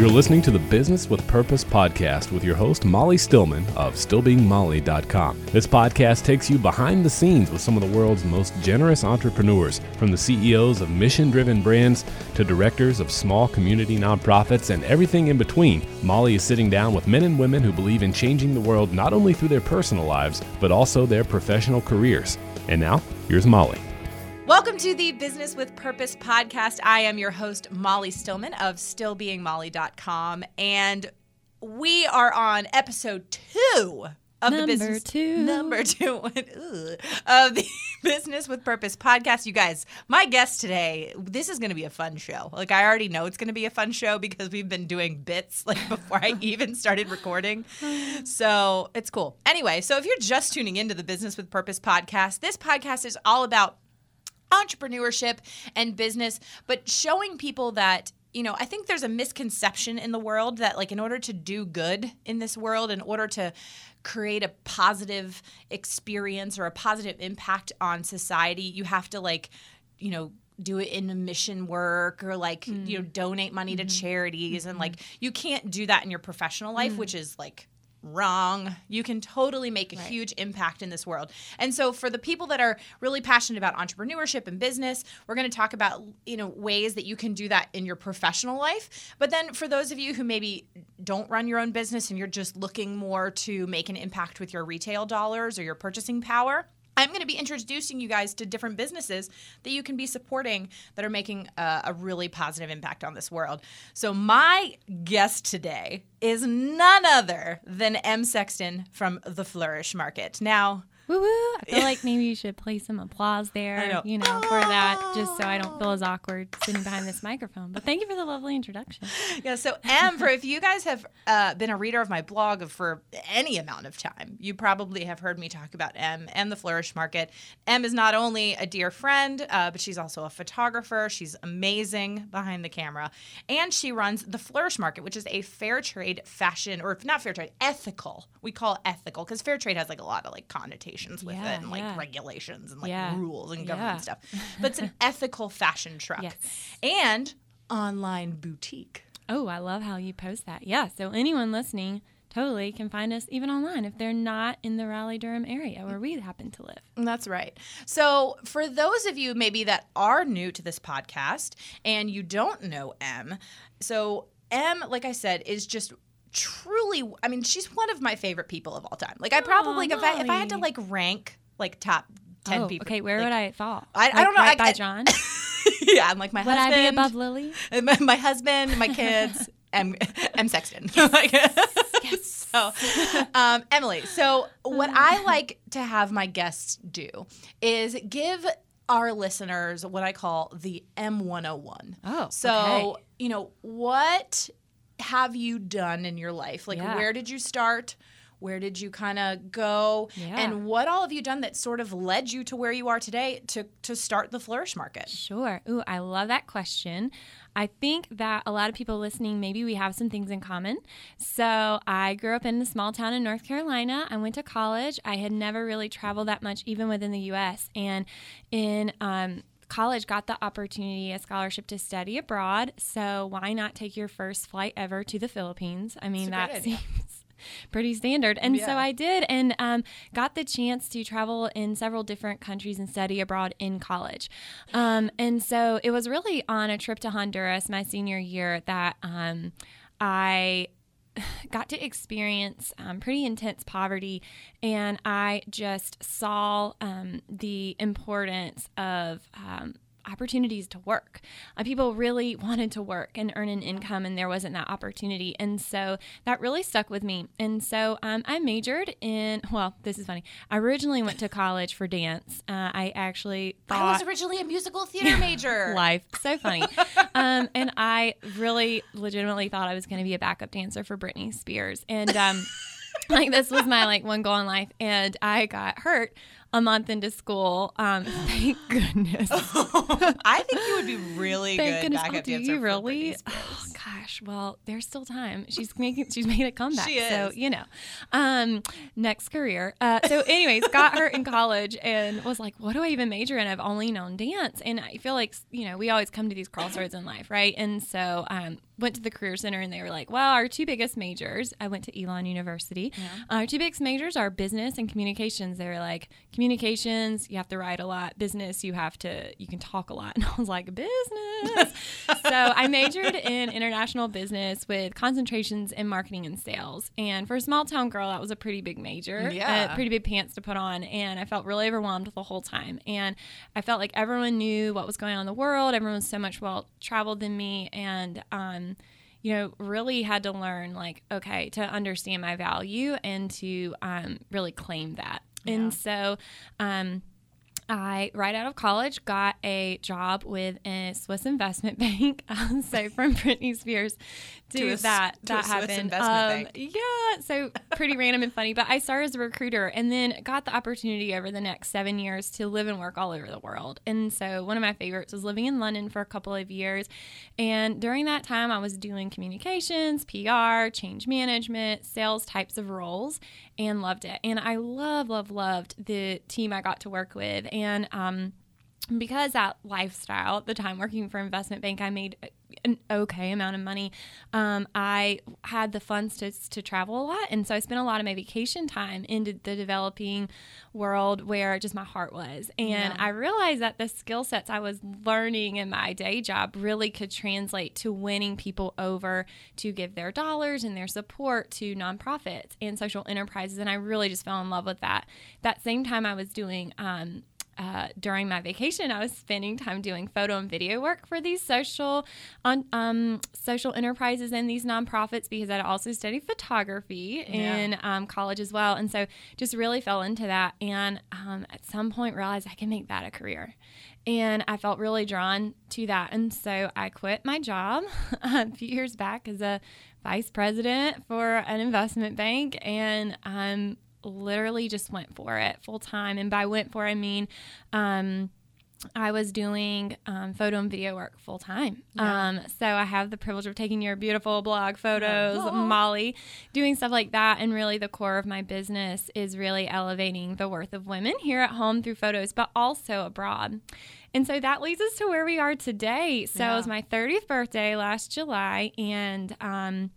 You're listening to the Business with Purpose podcast with your host, Molly Stillman of StillBeingMolly.com. This podcast takes you behind the scenes with some of the world's most generous entrepreneurs, from the CEOs of mission driven brands to directors of small community nonprofits and everything in between. Molly is sitting down with men and women who believe in changing the world not only through their personal lives, but also their professional careers. And now, here's Molly. Welcome to the Business with Purpose podcast. I am your host, Molly Stillman of StillBeingMolly.com. And we are on episode two of Number the business two. number two of the business with purpose podcast you guys my guest today this is going to be a fun show like i already know it's going to be a fun show because we've been doing bits like before i even started recording so it's cool anyway so if you're just tuning into the business with purpose podcast this podcast is all about entrepreneurship and business, but showing people that you know, I think there's a misconception in the world that like in order to do good in this world, in order to create a positive experience or a positive impact on society, you have to like, you know, do it in a mission work or like, you mm. know, donate money to mm-hmm. charities and mm-hmm. like you can't do that in your professional life, mm. which is like wrong. You can totally make a huge impact in this world. And so for the people that are really passionate about entrepreneurship and business, we're going to talk about, you know, ways that you can do that in your professional life. But then for those of you who maybe don't run your own business and you're just looking more to make an impact with your retail dollars or your purchasing power, I'm going to be introducing you guys to different businesses that you can be supporting that are making a, a really positive impact on this world. So, my guest today is none other than M. Sexton from the Flourish Market. Now, Woo woo. I feel like maybe you should play some applause there, know. you know, for that, just so I don't feel as awkward sitting behind this microphone. But thank you for the lovely introduction. yeah, so M, for if you guys have uh, been a reader of my blog for any amount of time, you probably have heard me talk about M and the Flourish Market. M is not only a dear friend, uh, but she's also a photographer. She's amazing behind the camera. And she runs the Flourish Market, which is a fair trade fashion, or not fair trade, ethical. We call it ethical because fair trade has like a lot of like connotations with Yeah, it and like yeah. regulations and like Yeah. rules and government stuff. But it's an ethical fashion truck. Yes. And online boutique. Oh, I love how you post that. Yeah. So anyone listening totally can find us even online if they're not in the Raleigh Durham area where we happen to live. That's right. So, for those of you maybe that are new to this podcast and you don't know M, so M, like I said, is just truly. I mean, she's one of my favorite people of all time. Like, I probably, if I if I had to like rank like top ten oh, people, okay. Where like, would I thought? I- I don't know, Right I- by John. yeah, I'm like my would husband. I be above Lily? My, my husband, my kids, M, M Sexton. Like- So, um, Emily, so what I like to have my guests do is give our listeners what I call the M101. Oh, So, okay. you know, what have you done in your life? Like, Yeah. where did you start? Where did you kind of go? Yeah. And what all have you done that sort of led you to where you are today to, to start the Flourish Market? Sure. Ooh, I love that question. I think that a lot of people listening, maybe we have some things in common. So, I grew up in a small town in North Carolina. I went to college. I had never really traveled that much, even within the U.S. And in um, college, got the opportunity, a scholarship to study abroad. So, why not take your first flight ever to the Philippines? I mean, that seems pretty standard. And so I did and um, got the chance to travel in several different countries and study abroad in college. Um, and so it was really on a trip to Honduras my senior year that um, I got to experience um, pretty intense poverty, and I just saw um, the importance of. Opportunities to work. Uh, people really wanted to work and earn an income, and there wasn't that opportunity. And so that really stuck with me. And so um, I majored in, well, this is funny. I originally went to college for dance. Uh, I actually thought. I was originally a musical theater major. life. So funny. um, and I really legitimately thought I was going to be a backup dancer for Britney Spears. And um, like this was my like one goal in life. And I got hurt a month into school. Um, thank goodness. I think you would be really Thank good goodness. backup Oh, do dancer. you really? Oh gosh. Well, there's still time. She's making. She's made a comeback. She is. So you know, um, next career. Uh, so, anyways, got her in college and was like, what do I even major in? I've only known dance, and I feel like you know we always come to these crossroads in life, right? And so, um, went to the career center and they were like, "Well, our two biggest majors." I went to Elon University. Our two biggest majors are business and communications. They were like, "Communications, you have to write a lot. Business, you have to you can talk a lot." And I was like, "Business." so I majored in international business with concentrations in marketing and sales. And for a small town girl, that was a pretty big major. Yeah. Pretty big pants to put on. And I felt really overwhelmed the whole time. And I felt like everyone knew what was going on in the world. Everyone was so much well traveled than me. And, um, you know, really had to learn, like, okay, to understand my value and to um, really claim that. And so, um, I, right out of college, got a job with a Swiss investment bank. Um, so from Britney Spears to, To a that, to that Swiss happened. investment Um, bank. Yeah, so pretty random and funny. But I started as a recruiter and then got the opportunity over the next seven years to live and work all over the world. And so one of my favorites was living in London for a couple of years. And during that time, I was doing communications, PR, change management, sales types of roles, and loved it. And I love, love, loved the team I got to work with. And um, because that lifestyle at the time working for investment bank i made an okay amount of money. Um, i had the funds to, to travel a lot. And so i spent a lot of my vacation time in the developing world where just my heart was. And Yeah. i realized that the skill sets i was learning in my day job really could translate to winning people over to give their dollars and their support to nonprofits and social enterprises. And i really just fell in love with that. That same time i was doing um, uh, during my vacation, I was spending time doing photo and video work for these social on um, social enterprises and these nonprofits because I'd also studied photography in um, college as well, and so just really fell into that. And um, at some point, realized I can make that a career. And I felt really drawn to that. And so I quit my job a few years back as a vice president for an investment bank. And um, literally just went for it full time. And by went for, I mean, um, I was doing um, photo and video work full time. Um, so I have the privilege of taking your beautiful blog photos, Aw. Molly, doing stuff like that. And really, the core of my business is really elevating the worth of women here at home through photos, but also abroad. And so that leads us to where we are today. So it was my 30th birthday last July, and um,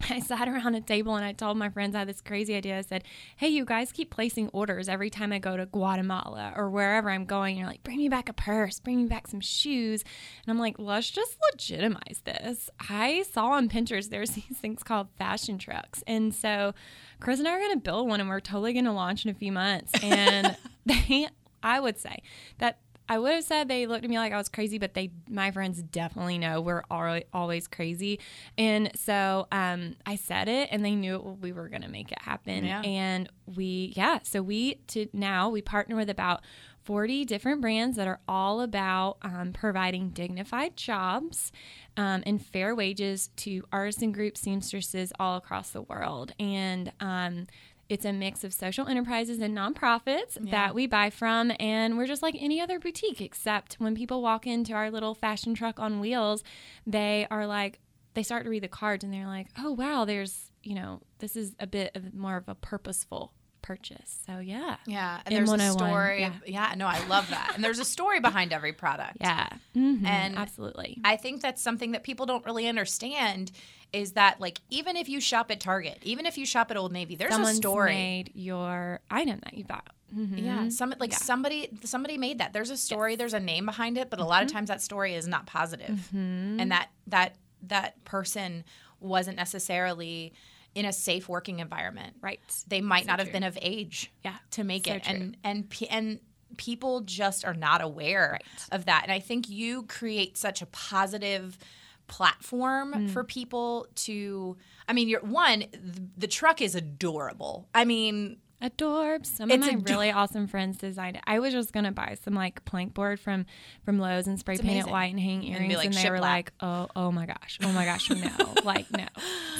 I sat around a table and I told my friends I had this crazy idea. I said, Hey, you guys keep placing orders every time I go to Guatemala or wherever I'm going. You're like, Bring me back a purse, bring me back some shoes. And I'm like, Let's just legitimize this. I saw on Pinterest there's these things called fashion trucks. And so Chris and I are going to build one and we're totally going to launch in a few months. And they, I would say that I would have said they looked at me like I was crazy, but they, my friends, definitely know we're always crazy, and so um, I said it, and they knew we were going to make it happen, Yeah. and we, yeah, so we to now we partner with about. 40 different brands that are all about um, providing dignified jobs um, and fair wages to artisan groups, seamstresses all across the world. And um, it's a mix of social enterprises and nonprofits that we buy from. And we're just like any other boutique, except when people walk into our little fashion truck on wheels, they are like, they start to read the cards and they're like, oh, wow, there's, you know, this is a bit of more of a purposeful purchase. So, yeah. Yeah, and there's a story. yeah. Yeah, no, I love that. And there's a story behind every product. Yeah. Mhm, And absolutely. I think that's something that people don't really understand is that like even if you shop at Target, even if you shop at Old Navy, there's Someone's a story. made your item that you bought. Mhm. Yeah, some like Yeah. somebody somebody made that. There's a story, there's a name behind it, but a lot Mm-hmm. of times that story is not positive. And that that that person wasn't necessarily in a safe working environment. Right. They might So not have true. been of age Yeah, to make so it true. and and and people just are not aware Right. of that. And I think you create such a positive platform Mm. for people to I mean, you're one th- the truck is adorable. I mean, Adorbs. Some It's of my ador- really awesome friends designed it. I was just gonna buy some like plank board from from Lowe's and spray paint it white and hang earrings, like and they were shiplap. like, "Oh, oh my gosh, oh my gosh, no, like no."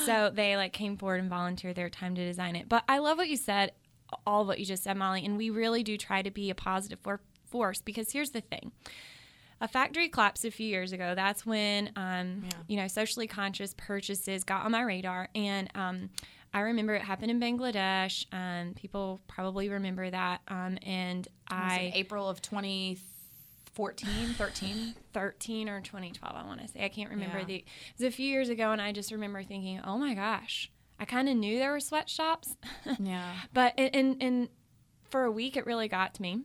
So they like came forward and volunteered their time to design it. But I love what you said, all of what you just said, Molly, and we really do try to be a positive for- force because here's the thing. A factory collapsed a few years ago. That's when, um, you know, socially conscious purchases got on my radar, and um, I remember it happened in Bangladesh. Um, people probably remember that, um, and I April of 14, 13. 13 or 2012 i want to say i can't remember Yeah. the it was a few years ago and i just remember thinking oh my gosh i kind of knew there were sweatshops Yeah. but and and for a week it really got to me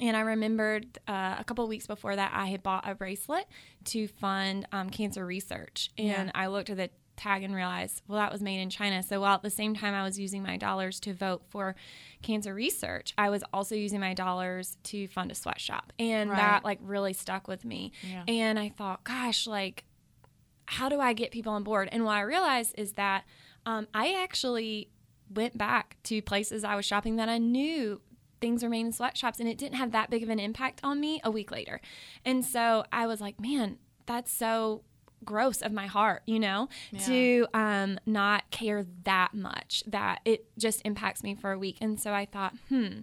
and i remembered uh, a couple of weeks before that i had bought a bracelet to fund um, cancer research and Yeah. i looked at the tag and realized well that was made in china so while at the same time i was using my dollars to vote for cancer research i was also using my dollars to fund a sweatshop and Right. that like really stuck with me Yeah. and i thought gosh like how do I get people on board? And what I realized is that um, I actually went back to places I was shopping that I knew things were made in sweatshops and it didn't have that big of an impact on me a week later. And so I was like, man, that's so gross of my heart, you know, to um, not care that much that it just impacts me for a week. And so I thought, hmm.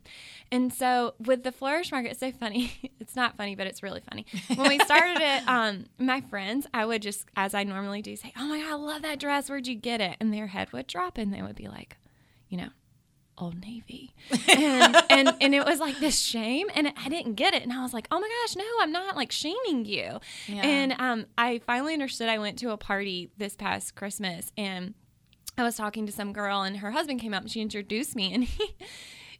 And so with the flourish market, it's so funny. it's not funny, but it's really funny. When we started it, um, my friends, I would just, as I normally do, say, oh my God, I love that dress. Where'd you get it? And their head would drop and they would be like, you know, Old Navy. And, and and it was like this shame and I didn't get it. And I was like, oh my gosh, no, I'm not like shaming you. Yeah. And um, I finally understood. I went to a party this past Christmas and I was talking to some girl and her husband came up and she introduced me and he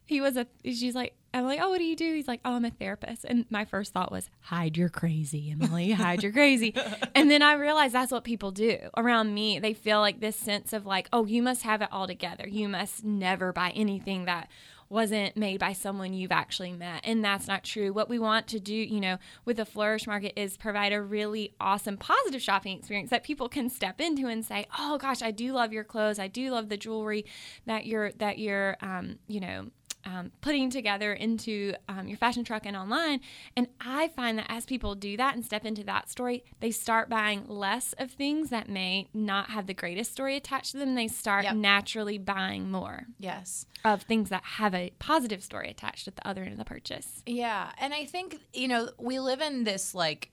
he was a she's like I'm like, oh, what do you do? He's like, oh, I'm a therapist. And my first thought was, hide your crazy, Emily, hide your crazy. and then I realized that's what people do around me. They feel like this sense of like, oh, you must have it all together. You must never buy anything that wasn't made by someone you've actually met. And that's not true. What we want to do, you know, with the Flourish Market is provide a really awesome, positive shopping experience that people can step into and say, oh gosh, I do love your clothes. I do love the jewelry that you're, that you're, um, you know, um, putting together into um, your fashion truck and online. And I find that as people do that and step into that story, they start buying less of things that may not have the greatest story attached to them. They start Yep. naturally buying more Yes. of things that have a positive story attached at the other end of the purchase. Yeah, and I think you know we live in this like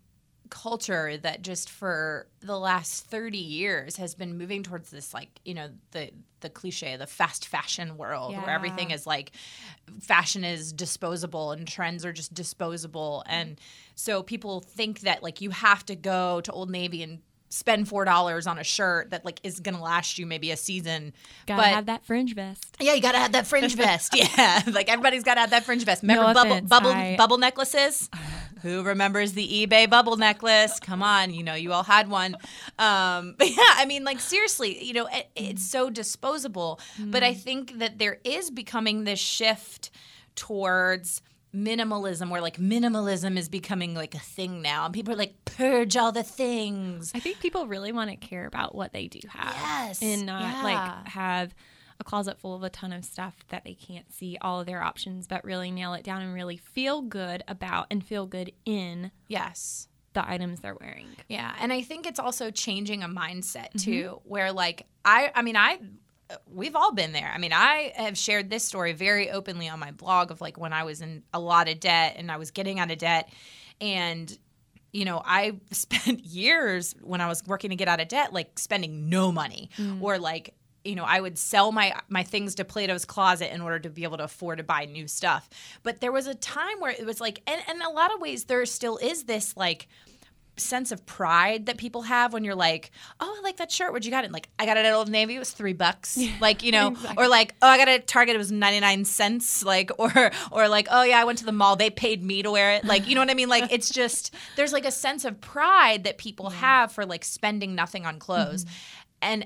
culture that just for the last 30 years has been moving towards this like you know the the cliche the fast fashion world where everything is like fashion is disposable and trends are just disposable mm-hmm. and so people think that like you have to go to Old Navy and spend four dollars on a shirt that like is gonna last you maybe a season Gotta but have that fringe vest. yeah, you gotta have that fringe vest. Yeah, like everybody's gotta have that fringe vest. Remember No bubble offense, bubble I- bubble necklaces? Who remembers the eBay bubble necklace? Come on, you know you all had one. Um, but yeah, I mean, like seriously, you know, it, it's so disposable. But I think that there is becoming this shift towards minimalism where like minimalism is becoming like a thing now and people are like purge all the things I think people really want to care about what they do have. Yes, And not yeah. like have a closet full of a ton of stuff that they can't see all of their options, but really nail it down and really feel good about and feel good in yes the items they're wearing. Yeah, and I think it's also changing a mindset Mm-hmm. too, where like I, I mean, I, we've all been there. I mean, I have shared this story very openly on my blog of like when I was in a lot of debt and I was getting out of debt, and you know, I spent years when I was working to get out of debt, like spending no money Mm. or like. You know, I would sell my my things to Plato's Closet in order to be able to afford to buy new stuff. But there was a time where it was like, and, and in a lot of ways, there still is this like sense of pride that people have when you're like, oh, I like that shirt. Where'd you got it? Like, I got it at Old Navy. It was three bucks. Like, you know, or like, oh, I got it at Target. It was 99 cents. Like, or, or like, oh yeah, I went to the mall. They paid me to wear it. Like, you know what I mean? Like, it's just, there's like a sense of pride that people have for like spending nothing on clothes. Mm-hmm. And,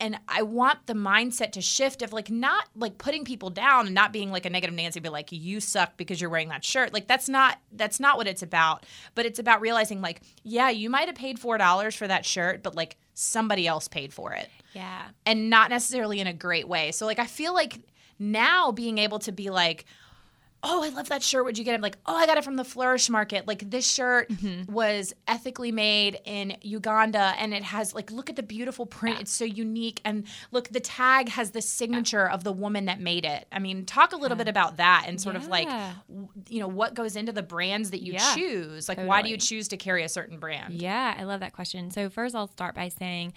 and I want the mindset to shift of like not like putting people down and not being like a negative Nancy, but like you suck because you're wearing that shirt. Like that's not that's not what it's about. But it's about realizing like, yeah, you might have paid four dollars for that shirt, but like somebody else paid for it. Yeah. And not necessarily in a great way. So like I feel like now being able to be like, oh, I love that shirt. Where'd you get it? I'm like, oh, I got it from the Flourish Market. Like this shirt was ethically made in Uganda, and it has like, look at the beautiful print. It's so unique, and look, the tag has the signature of the woman that made it. I mean, talk a little bit about that and sort of like, you know, what goes into the brands that you Yeah, choose. Like, why do you choose to carry a certain brand? Yeah, I love that question. So first, I'll start by saying,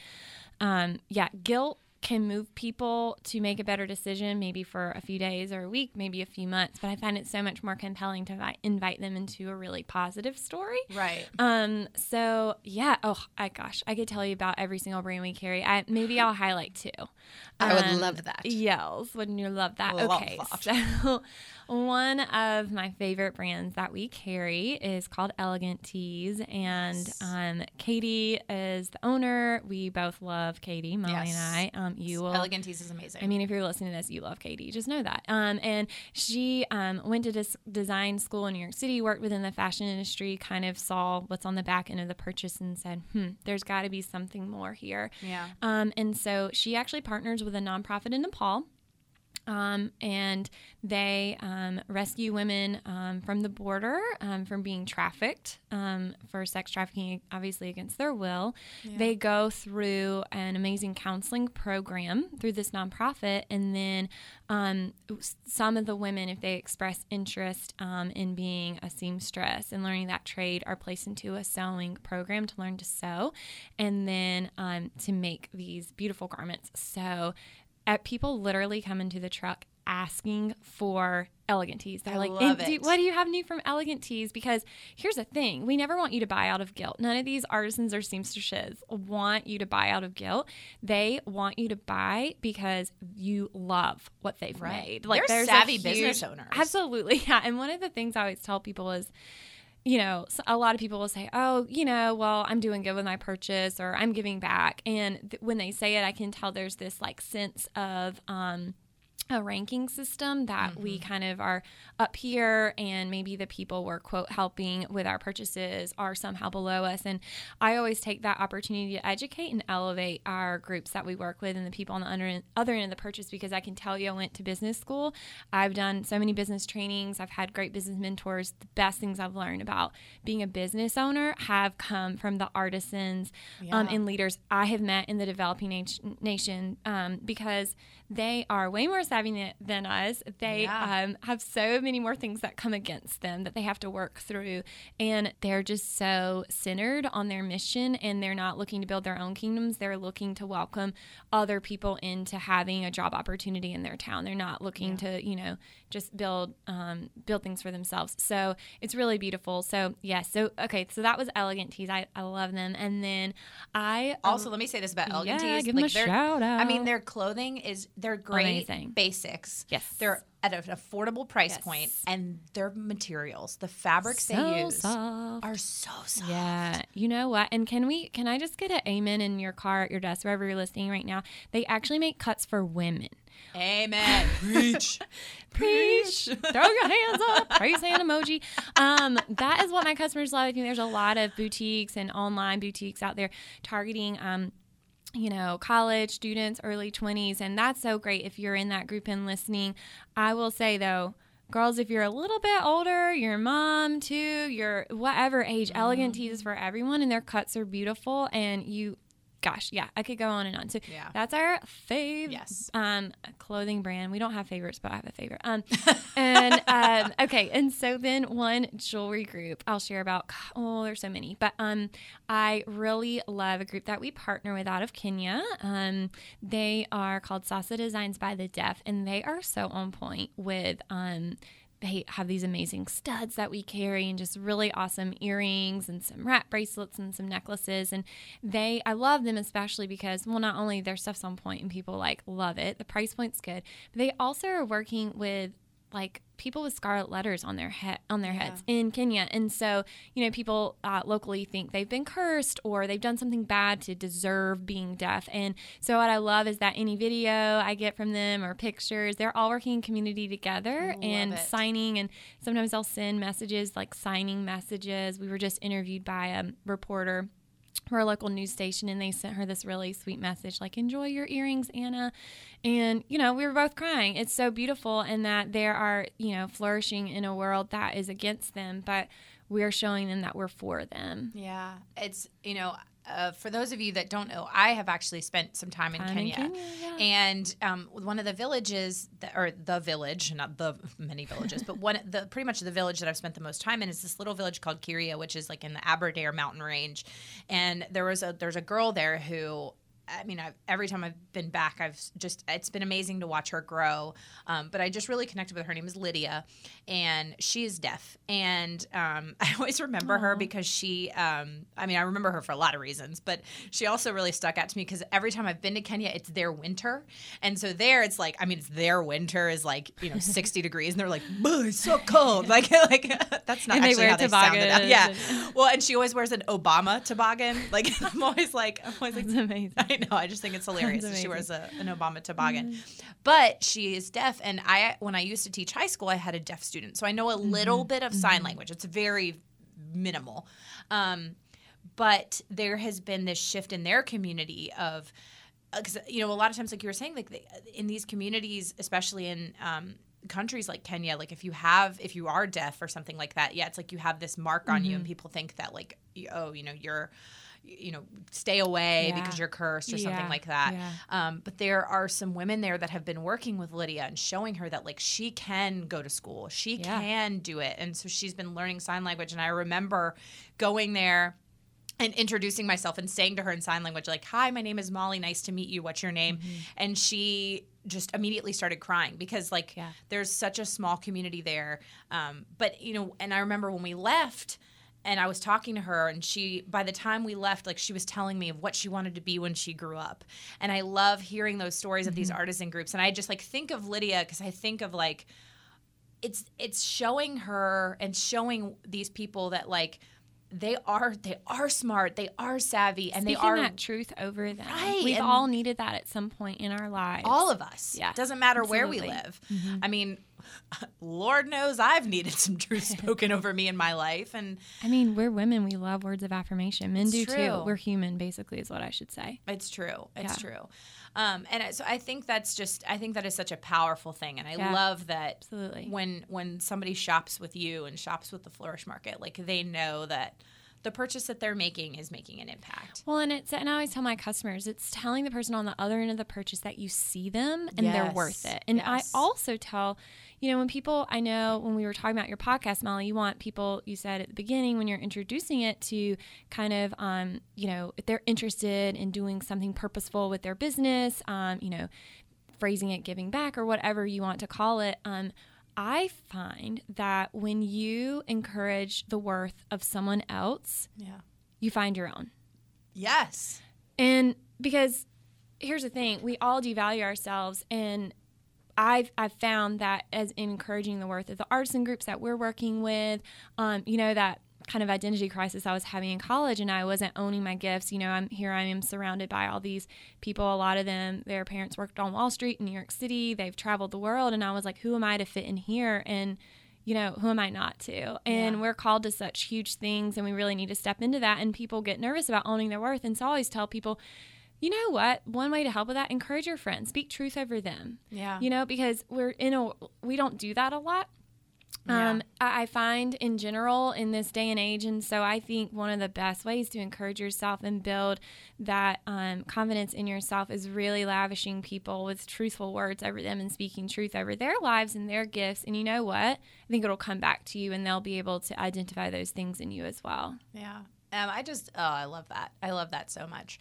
um, yeah, guilt can move people to make a better decision, maybe for a few days or a week, maybe a few months. But I find it so much more compelling to vi- invite them into a really positive story. Right. Um. So yeah. Oh, I gosh, I could tell you about every single brand we carry. I maybe I'll highlight two. I would Um, love that. Yells. Wouldn't you love that? Love okay. that. So one of my favorite brands that we carry is called Elegantees, and um, Katie is the owner. We both love Katie, Molly Yes. and I. Um, you will Elegantees is amazing. I mean, if you're listening to this, you love Katie. Just know that. Um, and she um, went to this design school in New York City, worked within the fashion industry, kind of saw what's on the back end of the purchase and said, hmm, there's got to be something more here. Yeah. Um, and so she actually partners with a nonprofit in Nepal. Um, and they um, rescue women um, from the border um, from being trafficked um, for sex trafficking, obviously against their will. They go through an amazing counseling program through this nonprofit, and then um, some of the women, if they express interest um, in being a seamstress and learning that trade, are placed into a sewing program to learn to sew, and then um, to make these beautiful garments. So uh, people literally come into the truck asking for Elegantees. They're I like, do-. "What do you have new from Elegantees?" Because here's the thing: we never want you to buy out of guilt. None of these artisans or seamstresses want you to buy out of guilt. They want you to buy because you love what they've Right. made. Like They're savvy huge- business owners. Absolutely, yeah. And one of the things I always tell people is you know, a lot of people will say, "Oh, you know, well, I'm doing good with my purchase or I'm giving back." And th- when they say it, I can tell there's this like sense of um a ranking system that we Mm-hmm. kind of are up here and maybe the people we're quote helping with our purchases are somehow below us. And i always take that opportunity to educate and elevate our groups that we work with and the people on the under, other end of the purchase because i can tell you i went to business school. I've done so many business trainings. I've had great business mentors. The best things i've learned about being a business owner have come from the artisans um, and leaders I have met in the developing nation, nation um, because they are way more savvy than- us. They Yeah. um, have so many more things that come against them that they have to work through. And they're just so centered on their mission and they're not looking to build their own kingdoms. They're looking to welcome other people into having a job opportunity in their town. They're not looking to, you know, just build um, build things for themselves. So it's really beautiful. So yes, so okay, so that was Elegantees. I, I love them. And then I Also, let me say this about Elegant yeah, Tees. give 'em a they're- shout I mean, their clothing is they're great Amazing. basics. Yes. They're at an affordable price Yes. point, and their materials, the fabrics so they use, soft. are so soft. Yeah, you know what? And can we? Can I just get an amen in your car, at your desk, wherever you're listening right now? They actually make cuts for women. Amen. Preach. Preach. Throw your hands up. Praise hand emoji. Um, that is what my customers love. I think there's a lot of boutiques and online boutiques out there targeting um, you know, college students, early 20s, and that's so great if you're in that group and listening. I will say though, girls, if you're a little bit older, your mom too, your whatever age, Elegantees is mm. for everyone, and their cuts are beautiful, and you. Gosh, yeah, I could go on and on. So Yeah. that's our fave Yes. um, clothing brand. We don't have favorites, but I have a favorite. Um, and um, okay, and so then one jewelry group I'll share about. Oh, there's so many, but um, I really love a group that we partner with out of Kenya. Um, they are called Sasa Designs by the Deaf, and they are so on point with um they have these amazing studs that we carry and just really awesome earrings and some wrap bracelets and some necklaces. And they i love them especially because well not only their stuff's on point and people like love it the price point's good but they also are working with like people with scarlet letters on their head on their heads in Kenya, and so you know people uh, locally think they've been cursed or they've done something bad to deserve being deaf. And so what I love is that any video I get from them or pictures, they're all working in community together and it. signing. And sometimes they'll send messages like signing messages. We were just interviewed by a reporter a local news station and they sent her this really sweet message like enjoy your earrings anna. And you know we were both crying. It's so beautiful and that there are you know flourishing in a world that is against them but we're showing them that we're for them. Yeah, it's you know, uh, for those of you that don't know, I have actually spent some time in Time in Kenya, Kenya, yeah. and um, one of the villages, that, or the village, not the many villages, but one the pretty much the village that I've spent the most time in is this little village called Kiria, which is like in the Aberdare mountain range, and there was a there's a girl there who I mean, I've, every time I've been back, I've just it's been amazing to watch her grow. Um, but I just really connected with her. Her name is Lydia, and she is deaf. And um, I always remember her because she, um, I mean, I remember her for a lot of reasons, but she also really stuck out to me because every time I've been to Kenya, it's their winter, and so there it's like, I mean, it's their winter is like you know sixty degrees, and they're like, "Boo, it's so cold. Like, like that's not And they actually wear how they sounded. toboggans Yeah. Well, and she always wears an Obama toboggan. Like I'm always like, I'm always like, That's amazing. I know. I just think it's hilarious that she. Mm-hmm. wears a, an Obama toboggan. But she is deaf, and I when I used to teach high school, I had a deaf student, so I know a Mm-hmm. little bit of sign language. It's very minimal, um, but there has been this shift in their community of because you know a lot of times like you were saying like they, in these communities especially in um, countries like kenya like if you have if you are deaf or something like that yeah it's like you have this mark on Mm-hmm. you and people think that like oh you know you're you know stay away Yeah. because you're cursed or something like that. Yeah. um, but there are some women there that have been working with lydia and showing her that like she can go to school. She Yeah. can do it. And so she's been learning sign language. And i remember going there and introducing myself and saying to her in sign language like hi my name is molly. Nice to meet you. What's your name? And she just immediately started crying because like Yeah. there's such a small community there. Um, but you know and i remember when we left and i was talking to her and she by the time we left like she was telling me of what she wanted to be when she grew up. And i love hearing those stories of these mm-hmm. artisan groups. And i just like think of lydia because i think of like it's it's showing her and showing these people that like they are they are smart they are savvy and Speaking they are that truth over them. Right, We've all needed that at some point in our lives. all of us Yeah, doesn't matter where we absolutely. live mm-hmm. i mean lord knows i've needed some truth spoken over me in my life and I mean, we're women. We love words of affirmation. Men do true. too. We're human, basically, is what I should say. It's true. It's Yeah. true. Um, and so I think that's just I think that is such a powerful thing, and I Yeah. love that Absolutely. when when somebody shops with you and shops with the Flourish Market, like they know that the purchase that they're making is making an impact. Well, and it's and I always tell my customers, it's telling the person on the other end of the purchase that you see them and they're worth it. And yes. I also tell, you know, when people I know when we were talking about your podcast, Molly, you want people you said at the beginning when you're introducing it to kind of um, you know, if they're interested in doing something purposeful with their business, um, you know, phrasing it giving back or whatever you want to call it, um, I find that when you encourage the worth of someone else, Yeah. you find your own. Yes. And because here's the thing, we all devalue ourselves and I've I've found that as encouraging the worth of the artisan groups that we're working with, um, you know, that kind of identity crisis I was having in college and I wasn't owning my gifts. You know, I'm here I am surrounded by all these people, a lot of them, their parents worked on Wall Street in New York City, they've traveled the world and I was like, who am I to fit in here? And you know, who am I not to? And Yeah. we're called to such huge things and we really need to step into that. And people get nervous about owning their worth. And so I always tell people, you know what? One way to help with that, encourage your friends, speak truth over them. Yeah. You know, because we're in a, we don't do that a lot. Yeah. Um, I, I find in general in this day and age, and so I think one of the best ways to encourage yourself and build that um, confidence in yourself is really lavishing people with truthful words over them and speaking truth over their lives and their gifts. And you know what? I think it'll come back to you, and they'll be able to identify those things in you as well. Yeah. Um, I just, oh, I love that. I love that so much.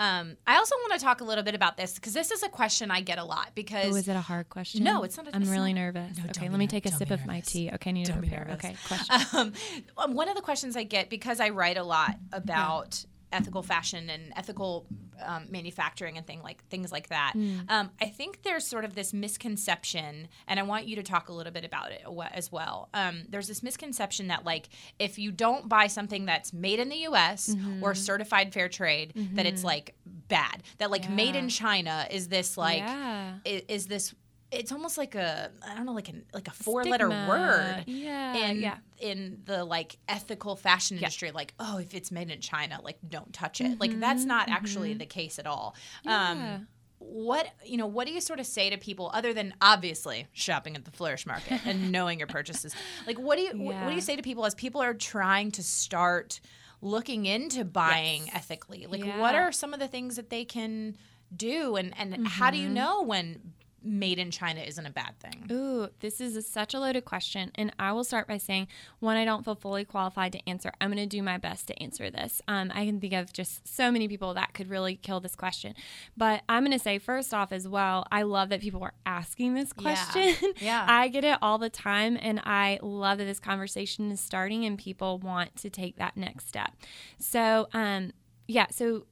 Um, I also want to talk a little bit about this because this is a question I get a lot because Oh, is it a hard question? No, it's not a- I'm it's really not- nervous. No, okay, let me take a sip of my tea. Okay, I need to Don't be prepare. nervous. Okay, question. um, one of the questions I get because I write a lot about ethical fashion and ethical um, manufacturing and thing like things like that. Um, I think there's sort of this misconception, and I want you to talk a little bit about it as well. Um, there's this misconception that like if you don't buy something that's made in the U.S. or certified fair trade, that it's like bad. That like made in China is this like yeah. i- is this. It's almost like a I don't know like an like a four letter word Yeah, in yeah. in the like ethical fashion industry like oh if it's made in china like don't touch it. Like that's not actually the case at all. Mm-hmm, Yeah. um what you know what do you sort of say to people other than obviously shopping at the flourish market and knowing your purchases? Like what do you wh- what do you say to people as people are trying to start looking into buying Yes. ethically? Like what are some of the things that they can do? And and how do you Mm-hmm. know when made in China isn't a bad thing? Ooh, this is a, such a loaded question. And I will start by saying, one, I don't feel fully qualified to answer. I'm going to do my best to answer this. Um, I can think of just so many people that could really kill this question. But I'm going to say, first off, as well, I love that people are asking this question. Yeah. I get it all the time. And I love that this conversation is starting and people want to take that next step. So, um, yeah, so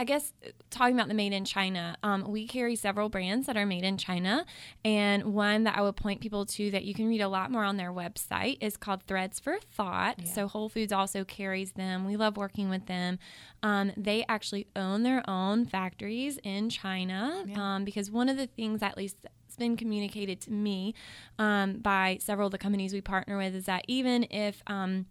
I guess talking about the made in China, um, we carry several brands that are made in China. And one that I would point people to that you can read a lot more on their website is called Threads for Thought. Yeah. So Whole Foods also carries them. We love working with them. Um, they actually own their own factories in China Yeah. um, because one of the things, at least, it's been communicated to me um, by several of the companies we partner with is that even if um,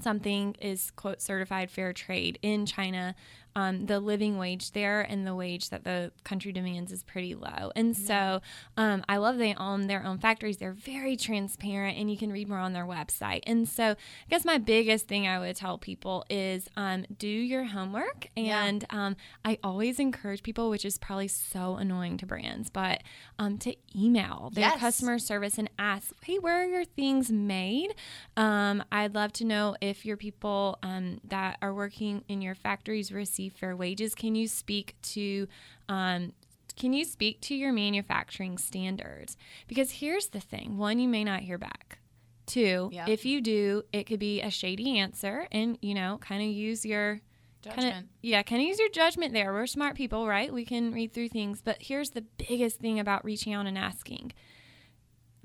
something is quote certified fair trade in China, um, the living wage there and the wage that the country demands is pretty low. And so um, I love they own their own factories. They're very transparent, and you can read more on their website. And so I guess my biggest thing I would tell people is um, do your homework. Yeah. And um, I always encourage people, which is probably so annoying to brands, but um, to email their Yes. customer service and ask, hey, where are your things made? Um, I'd love to know if your people um, that are working in your factories receive fair wages. Can you speak to um, can you speak to your manufacturing standards? Because here's the thing: one, you may not hear back. Two, Yeah. if you do, it could be a shady answer, and you know, kind of use your kind of yeah, kind of use your judgment there. We're smart people, right? We can read through things, but here's the biggest thing about reaching out and asking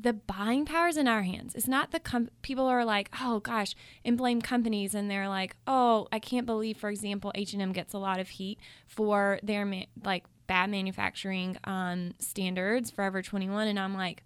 the buying power is in our hands. It's not the com- people are like, oh gosh, and blame companies, and they're like, oh, I can't believe, for example, H and M gets a lot of heat for their ma- like bad manufacturing um, standards. Forever Twenty One, and I'm like,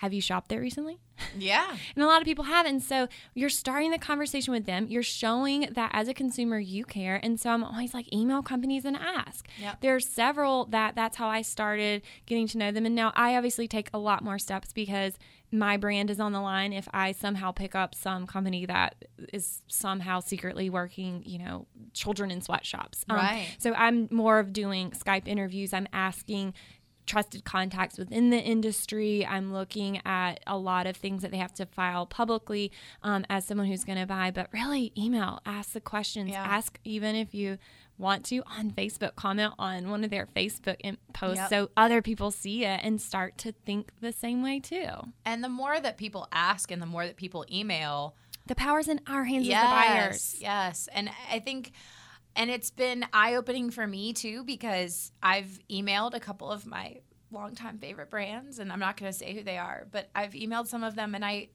have you shopped there recently? Yeah. And a lot of people haven't. And so you're starting the conversation with them. You're showing that as a consumer, you care. And so I'm always like, email companies and ask. Yep. There are several that that's how I started getting to know them. And now I obviously take a lot more steps because my brand is on the line if I somehow pick up some company that is somehow secretly working, you know, children in sweatshops. Um, Right. So I'm more of doing Skype interviews. I'm asking trusted contacts within the industry. I'm looking at a lot of things that they have to file publicly um, as someone who's going to buy, but really email, ask the questions, Yeah. ask even if you want to on Facebook, comment on one of their Facebook posts Yep. so other people see it and start to think the same way too. And the more that people ask and the more that people email, The power's in our hands yes, as the buyers. Yes. And I think and it's been eye opening for me too because I've emailed a couple of my longtime favorite brands and I'm not gonna say who they are, but I've emailed some of them and I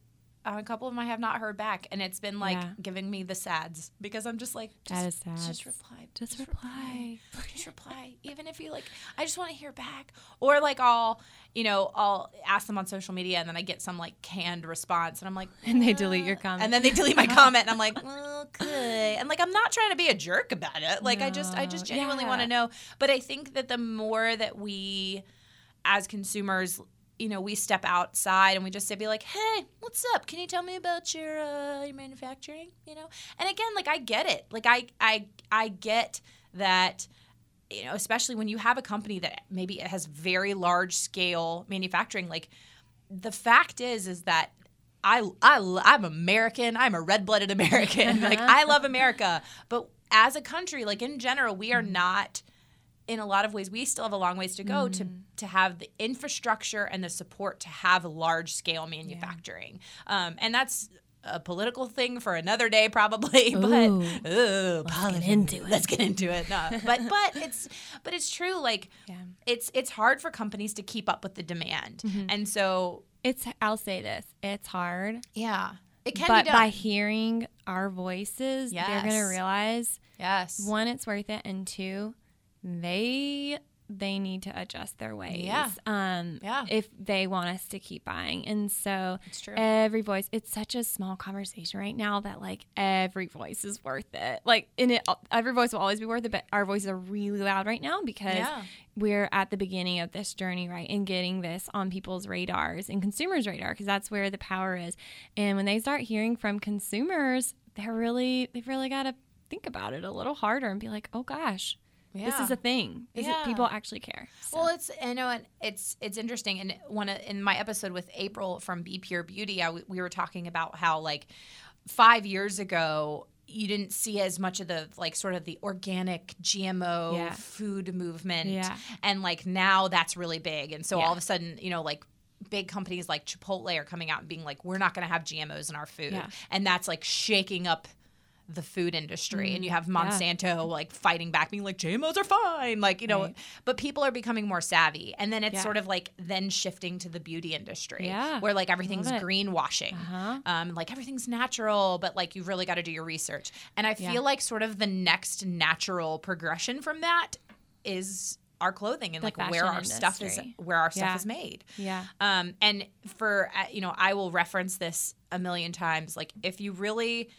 on a couple of them I have not heard back and it's been like Yeah. giving me the sads because I'm just like just, That is sad. just reply Just reply. just reply even if you like i just want to hear back or like i'll you know i'll ask them on social media and then i get some like canned response and i'm like And they delete your comment. and then they delete my comment and i'm like okay and like i'm not trying to be a jerk about it like i just i just genuinely yeah. want to know but i think that the more that we as consumers you know we step outside and we just say be like hey what's up? Can you tell me about your uh, your manufacturing? You know? And again like i get it. Like i i i get that you know especially when you have a company that maybe it has very large scale manufacturing like the fact is is that I, I I'm American. I'm a red-blooded American. like I love America, but as a country, like in general, we are not in a lot of ways we still have a long ways to go to to have the infrastructure and the support to have large scale manufacturing um, and that's a political thing for another day probably Ooh. but ooh, politics. into it. let's get into it no, but but it's but it's true like Yeah. it's it's hard for companies to keep up with the demand and so It's I'll say this. It's hard. yeah it can but be done by hearing our voices, they're going to realize yes one, it's worth it, and two, they they need to adjust their ways. Yeah. Um, Yeah. If they want us to keep buying, and so It's true. every voice. It's such a small conversation right now that like every voice is worth it. Like, in it, every voice will always be worth it, but our voices are really loud right now because Yeah. we're at the beginning of this journey, right? And getting this on people's radars and consumers' radar because that's where the power is. And when they start hearing from consumers, they're really they've really got to think about it a little harder and be like, oh gosh, This is a thing. Is, Yeah. people actually care. So. Well, it's I know and it's it's interesting. And one of- in my episode with April from Be Pure Beauty, I, we were talking about how like five years ago you didn't see as much of the like sort of the organic GMO Yeah. food movement, Yeah. and like now that's really big. And so Yeah. all of a sudden, you know, like big companies like Chipotle are coming out and being like, we're not going to have GMOs in our food, Yeah. and that's like shaking up the food industry and you have Mm, yeah. Monsanto like fighting back being like GMOs are fine like you know Right. but people are becoming more savvy and then it's Yeah. sort of like then shifting to the beauty industry Yeah. where like everything's greenwashing Uh-huh. um, like everything's natural but like you've really got to do your research and I feel Yeah. like sort of the next natural progression from that is our clothing and The like where our fashion stuff is where our stuff Yeah. is made yeah. um, and for uh, you know, I will reference this a million times. Like, if you really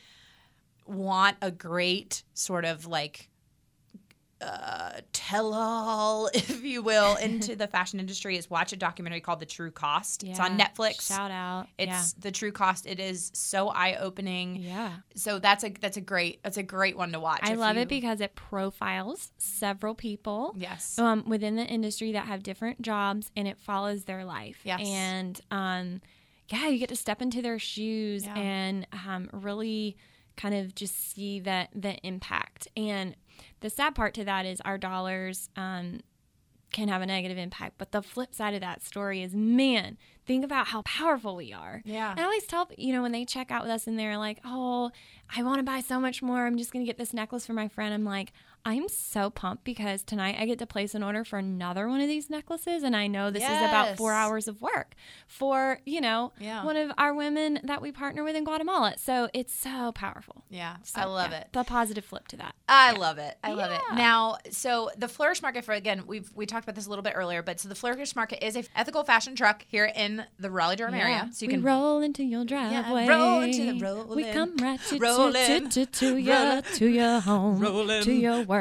want a great sort of like uh, tell all, if you will, into the fashion industry, is watch a documentary called The True Cost. It's on Netflix. Shout out. It's The True Cost. It is so eye opening. yeah. Yeah. So that's a that's a great that's a great one to watch. I love you- it because it profiles several people yes, um, within the industry that have different jobs and it follows their life. Yes. And um, yeah, you get to step into their shoes Yeah. and um, really kind of just see that the impact. And the sad part to that is our dollars um, can have a negative impact. But the flip side of that story is, man, think about how powerful we are. Yeah. And I always tell, you know, when they check out with us and they're like, oh, I want to buy so much more. I'm just going to get this necklace for my friend. I'm like, I'm so pumped because tonight I get to place an order for another one of these necklaces. And I know this is about four hours of work for, you know, Yeah. one of our women that we partner with in Guatemala. So it's so powerful. yeah, So, I love yeah, it. The positive flip to that. I love it. I love it. Now, so the Flourish Market for again, we've we talked about this a little bit earlier, but so the Flourish Market is a ethical fashion truck here in the Raleigh Durham area. So you we can roll into your driveway. roll into the We come right to, to, to, to, your, rollin', to your home, rollin'. to your work,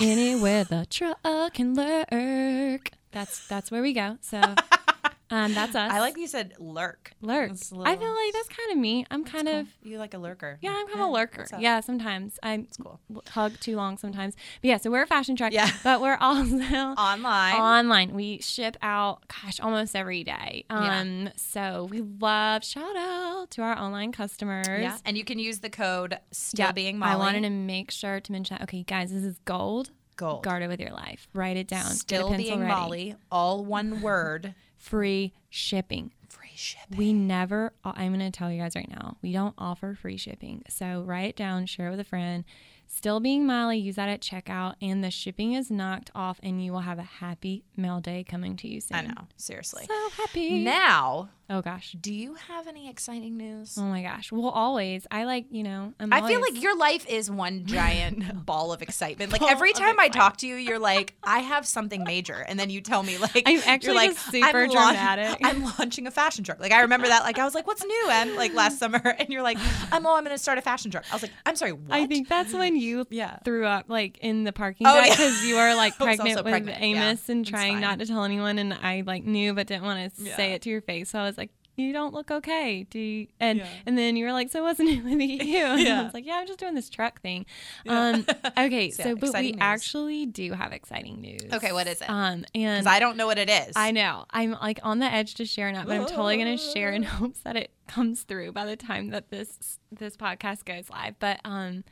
anywhere the truck can lurk. That's that's where we go. So um, that's us. I like you said lurk. lurk. That's a I little- feel like that's kind of me. I'm kind of you like a lurker. yeah, I'm kind of a lurker. Yeah, sometimes I'm cool. hug too long sometimes. But yeah, so we're a fashion truck. Yeah. but we're also Online. online. We ship out, gosh, almost every day. Yeah. Um, so we love shout out to our online customers. yeah. And you can use the code still Yeah, being Molly. I wanted to make sure to mention that. Okay, guys, this is gold. gold. Guard it with your life. Write it down. Still being ready. Molly. All one word. Free shipping. Free shipping. We never, I'm going to tell you guys right now, we don't offer free shipping. So write it down, share it with a friend. Still being Molly, use that at checkout, and the shipping is knocked off, and you will have a happy mail day coming to you soon. I know. Seriously. So happy. Now, oh gosh. do you have any exciting news? Oh my gosh. Well, always. I like, you know, I'm I feel like your life is one giant ball of excitement. Like Ball every time I talk to you, you're like, I have something major, and then you tell me like I'm you're actually like super I'm dramatic. I'm launching a fashion truck. Like I remember that. Like I was like, what's new? And like last summer, and you're like, I'm oh, I'm going to start a fashion truck. I was like, I'm sorry, what? I think that's when you Yeah. threw up like in the parking Oh, deck yeah. because you were like pregnant with pregnant, yeah. Amos and trying not to tell anyone, and I like knew but didn't want to Yeah. say it to your face. So I was like, "You don't look okay." Do you? and Yeah. and then you were like, "So what's new with you?" And I Yeah. was like, "Yeah, I'm just doing this truck thing." Yeah. Um, okay, So, so, but we news. actually do have exciting news. Okay, what is it? Um, Because and I don't know what it is. I know. I'm like on the edge to share not, but I'm totally gonna share in hopes that it comes through by the time that this this podcast goes live. But um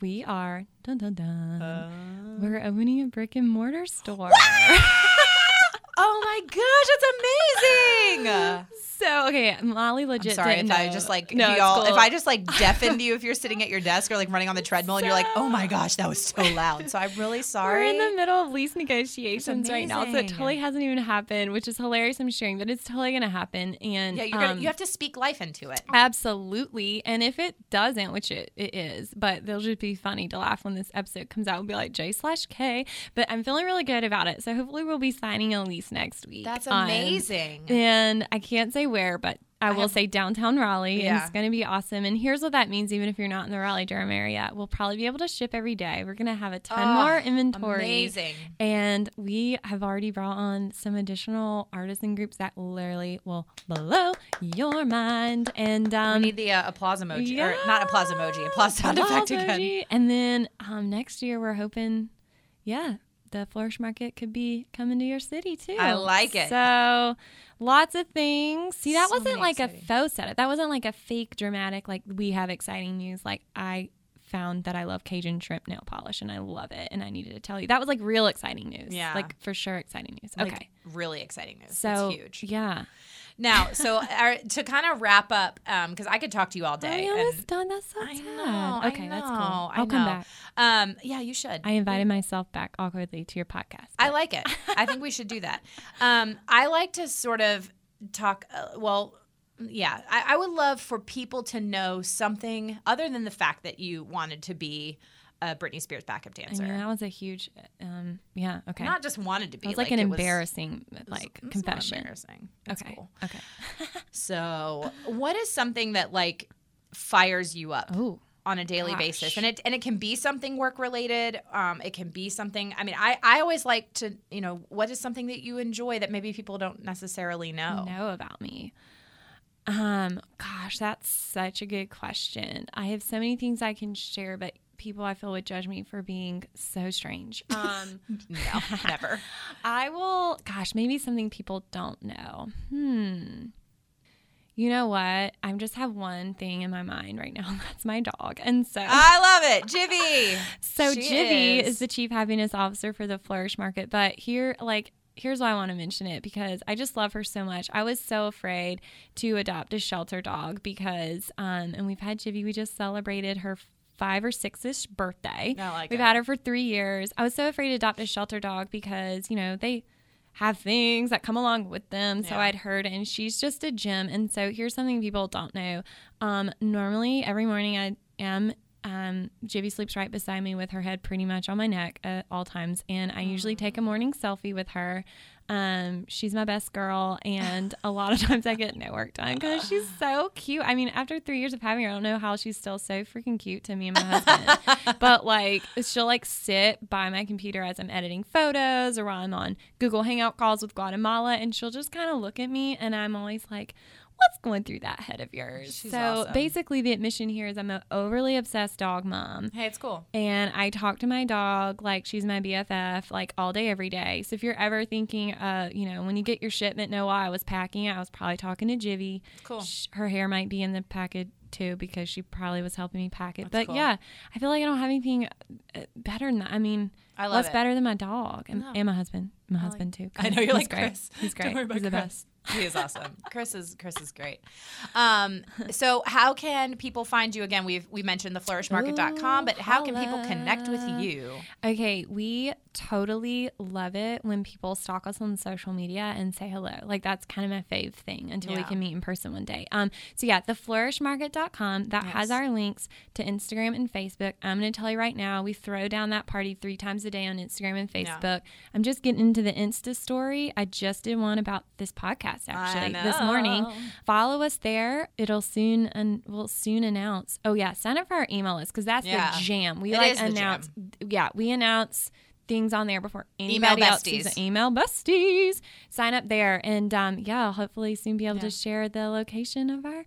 we are dun dun dun. Uh. We're opening a brick and mortar store. Oh my gosh, that's amazing. so okay, Molly legit. I'm sorry if didn't I know. just like no, y'all if. I just like deafened you if you're sitting at your desk or like running on the treadmill and you're like, oh my gosh, that was so loud. So I'm really sorry. We're in the middle of lease negotiations right now, so it totally hasn't even happened, which is hilarious. I'm sharing, but it's totally gonna happen. And yeah, you're gonna um, you have to speak life into it. Absolutely. And if it doesn't, which it, it is, but they'll just be funny to laugh when this episode comes out and be like J slash K. But I'm feeling really good about it. So hopefully we'll be signing a lease next week. That's amazing. and I can't say where, but I, will have- say downtown Raleigh. And Yeah. it's going to be awesome. And here's what that means, even if you're not in the Raleigh Durham area, we'll probably be able to ship every day. We're going to have a ton Oh, more inventory. Amazing. And we have already brought on some additional artisan groups that literally will blow your mind. And um, We need the uh, applause emoji or not applause emoji, applause sound effect again. emoji. And then um, next year we're hoping, yeah, the Flourish Market could be coming to your city too. I like it. So lots of things. See, that So wasn't like exciting- a faux setup. That wasn't like a fake dramatic. Like we have exciting news. Like I found that I love Cajun shrimp nail polish and I love it, and I needed to tell you that was like real exciting news. Yeah. like for sure exciting news. Like, okay, really exciting news. so it's huge. yeah. Now, so our, to kind of wrap up, because I could talk to you all day. and- almost done. That's so I sad. know. I okay, that's cool. know, I I'll come back. Um, yeah, you should. I invited myself back awkwardly to your podcast. I like it. I think we should do that. Um, I like to sort of talk. Uh, well, yeah, I, I would love for people to know something other than the fact that you wanted to be a Britney Spears backup I dancer. mean, that was a huge, um, yeah, okay. Not just wanted to be. it was like, an it was- embarrassing, was- like it's confession. Embarrassing. It's Okay, cool. okay. So, what is something that like fires you up? Oh, on a daily Gosh. basis and it and it can be something work related um it can be something i mean i i always like to you know what is something that you enjoy that maybe people don't necessarily know know about me. Um, gosh, that's such a good question. I have so many things I can share, but people I feel would judge me for being so strange. Um, no never I will, gosh, maybe something people don't know. Hmm. You know what? I just have one thing in my mind right now. That's my dog. And so i love it jivy So She Jivy is. is. the chief happiness officer for the Flourish Market, but here, like, here's why I want to mention it because I just love her so much. I was so afraid to adopt a shelter dog because, um, and we've had Jivy. We just celebrated her five or six ish birthday. I like we've it. had her for three years. I was so afraid to adopt a shelter dog because you know they have things that come along with them. So Yeah. I'd heard, and she's just a gem. And so here's something people don't know. Um, normally, every morning I am. Um, Jivy sleeps right beside me with her head pretty much on my neck at all times, and I usually take a morning selfie with her. Um, she's my best girl, and a lot of times I get no work done because she's so cute. I mean, after three years of having her, I don't know how she's still so freaking cute to me and my husband. but like, she'll like sit by my computer as I'm editing photos or while I'm on Google Hangout calls with Guatemala, and she'll just kind of look at me, and I'm always like. What's going through that head of yours? She's so awesome. basically, the admission here is I'm an overly obsessed dog mom. hey it's cool And I talk to my dog like she's my BFF, like all day, every day. So if you're ever thinking, uh, you know, when you get your shipment, know why I was packing it, I was probably talking to Jivy. Cool. Her hair might be in the packet too because she probably was helping me pack it. That's but cool. yeah, I feel like I don't have anything uh, better than that. I mean, I love what's it. better than my dog and, No. and my husband? My husband too. I know you're like great. Chris. He's great. He's the Chris. best. He is awesome chris is chris is great um so how can people find you again we've we mentioned the flourishmarket.com but how can people connect with you Okay, we totally love it when people stalk us on social media and say hello. Like that's kind of my fave thing until we can meet in person one day. Um, so yeah, theflourishmarket.com that Yes. has our links to Instagram and Facebook. I'm going to tell you right now, we throw down that party three times a day on Instagram and Yeah. Facebook. I'm just getting into the Insta story. I just did one about this podcast actually this morning. Follow us there. It'll soon and we'll soon announce. Oh yeah, sign up for our email list because that's Yeah. the jam. We It like is the jam. announce. Yeah, we announce things on there before anybody Email else sees besties. Email besties. Sign up there, and um, yeah, I'll hopefully soon be able Yeah. to share the location of our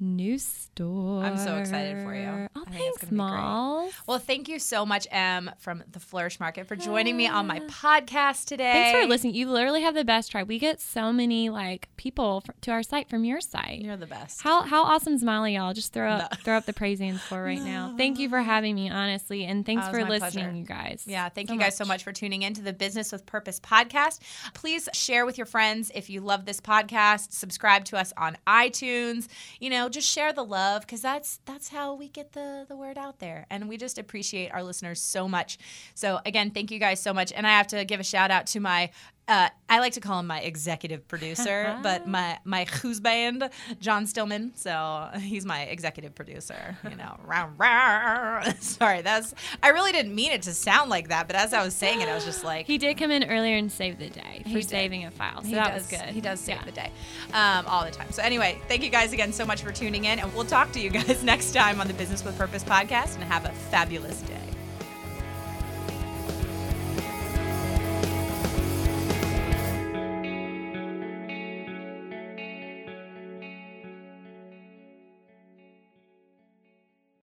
new store. I'm so excited for you. Oh, I think it's thanks, great. Well, thank you so much, Em, from the Flourish Market, for joining me on my ah. podcast today. Thanks for listening. You literally have the best tribe. We get so many like people f- to our site from your site. You're the best. How how awesome is Molly, y'all? Just throw up No. throw up the praise hands for right now. Thank you for having me, honestly, and thanks Oh, for listening, pleasure. you guys. Yeah, thank you guys so much for tuning in to the Business with Purpose podcast. Please share with your friends if you love this podcast. Subscribe to us on iTunes. You know, just share the love because that's that's how we get the the word out there, and we just appreciate our listeners so much. So again, thank you guys so much, and I have to give a shout out to my. Uh, I like to call him my executive producer, but my my husband, John Stillman. So he's my executive producer. You know, Rah, rah. sorry, that's I really didn't mean it to sound like that, but as I was saying it, I was just like, He did come in earlier and save the day for saving a file, so he that does, was good. He does save Yeah. the day um, all the time. So anyway, thank you guys again so much for tuning in, and we'll talk to you guys next time on the Business with Purpose podcast. And have a fabulous day.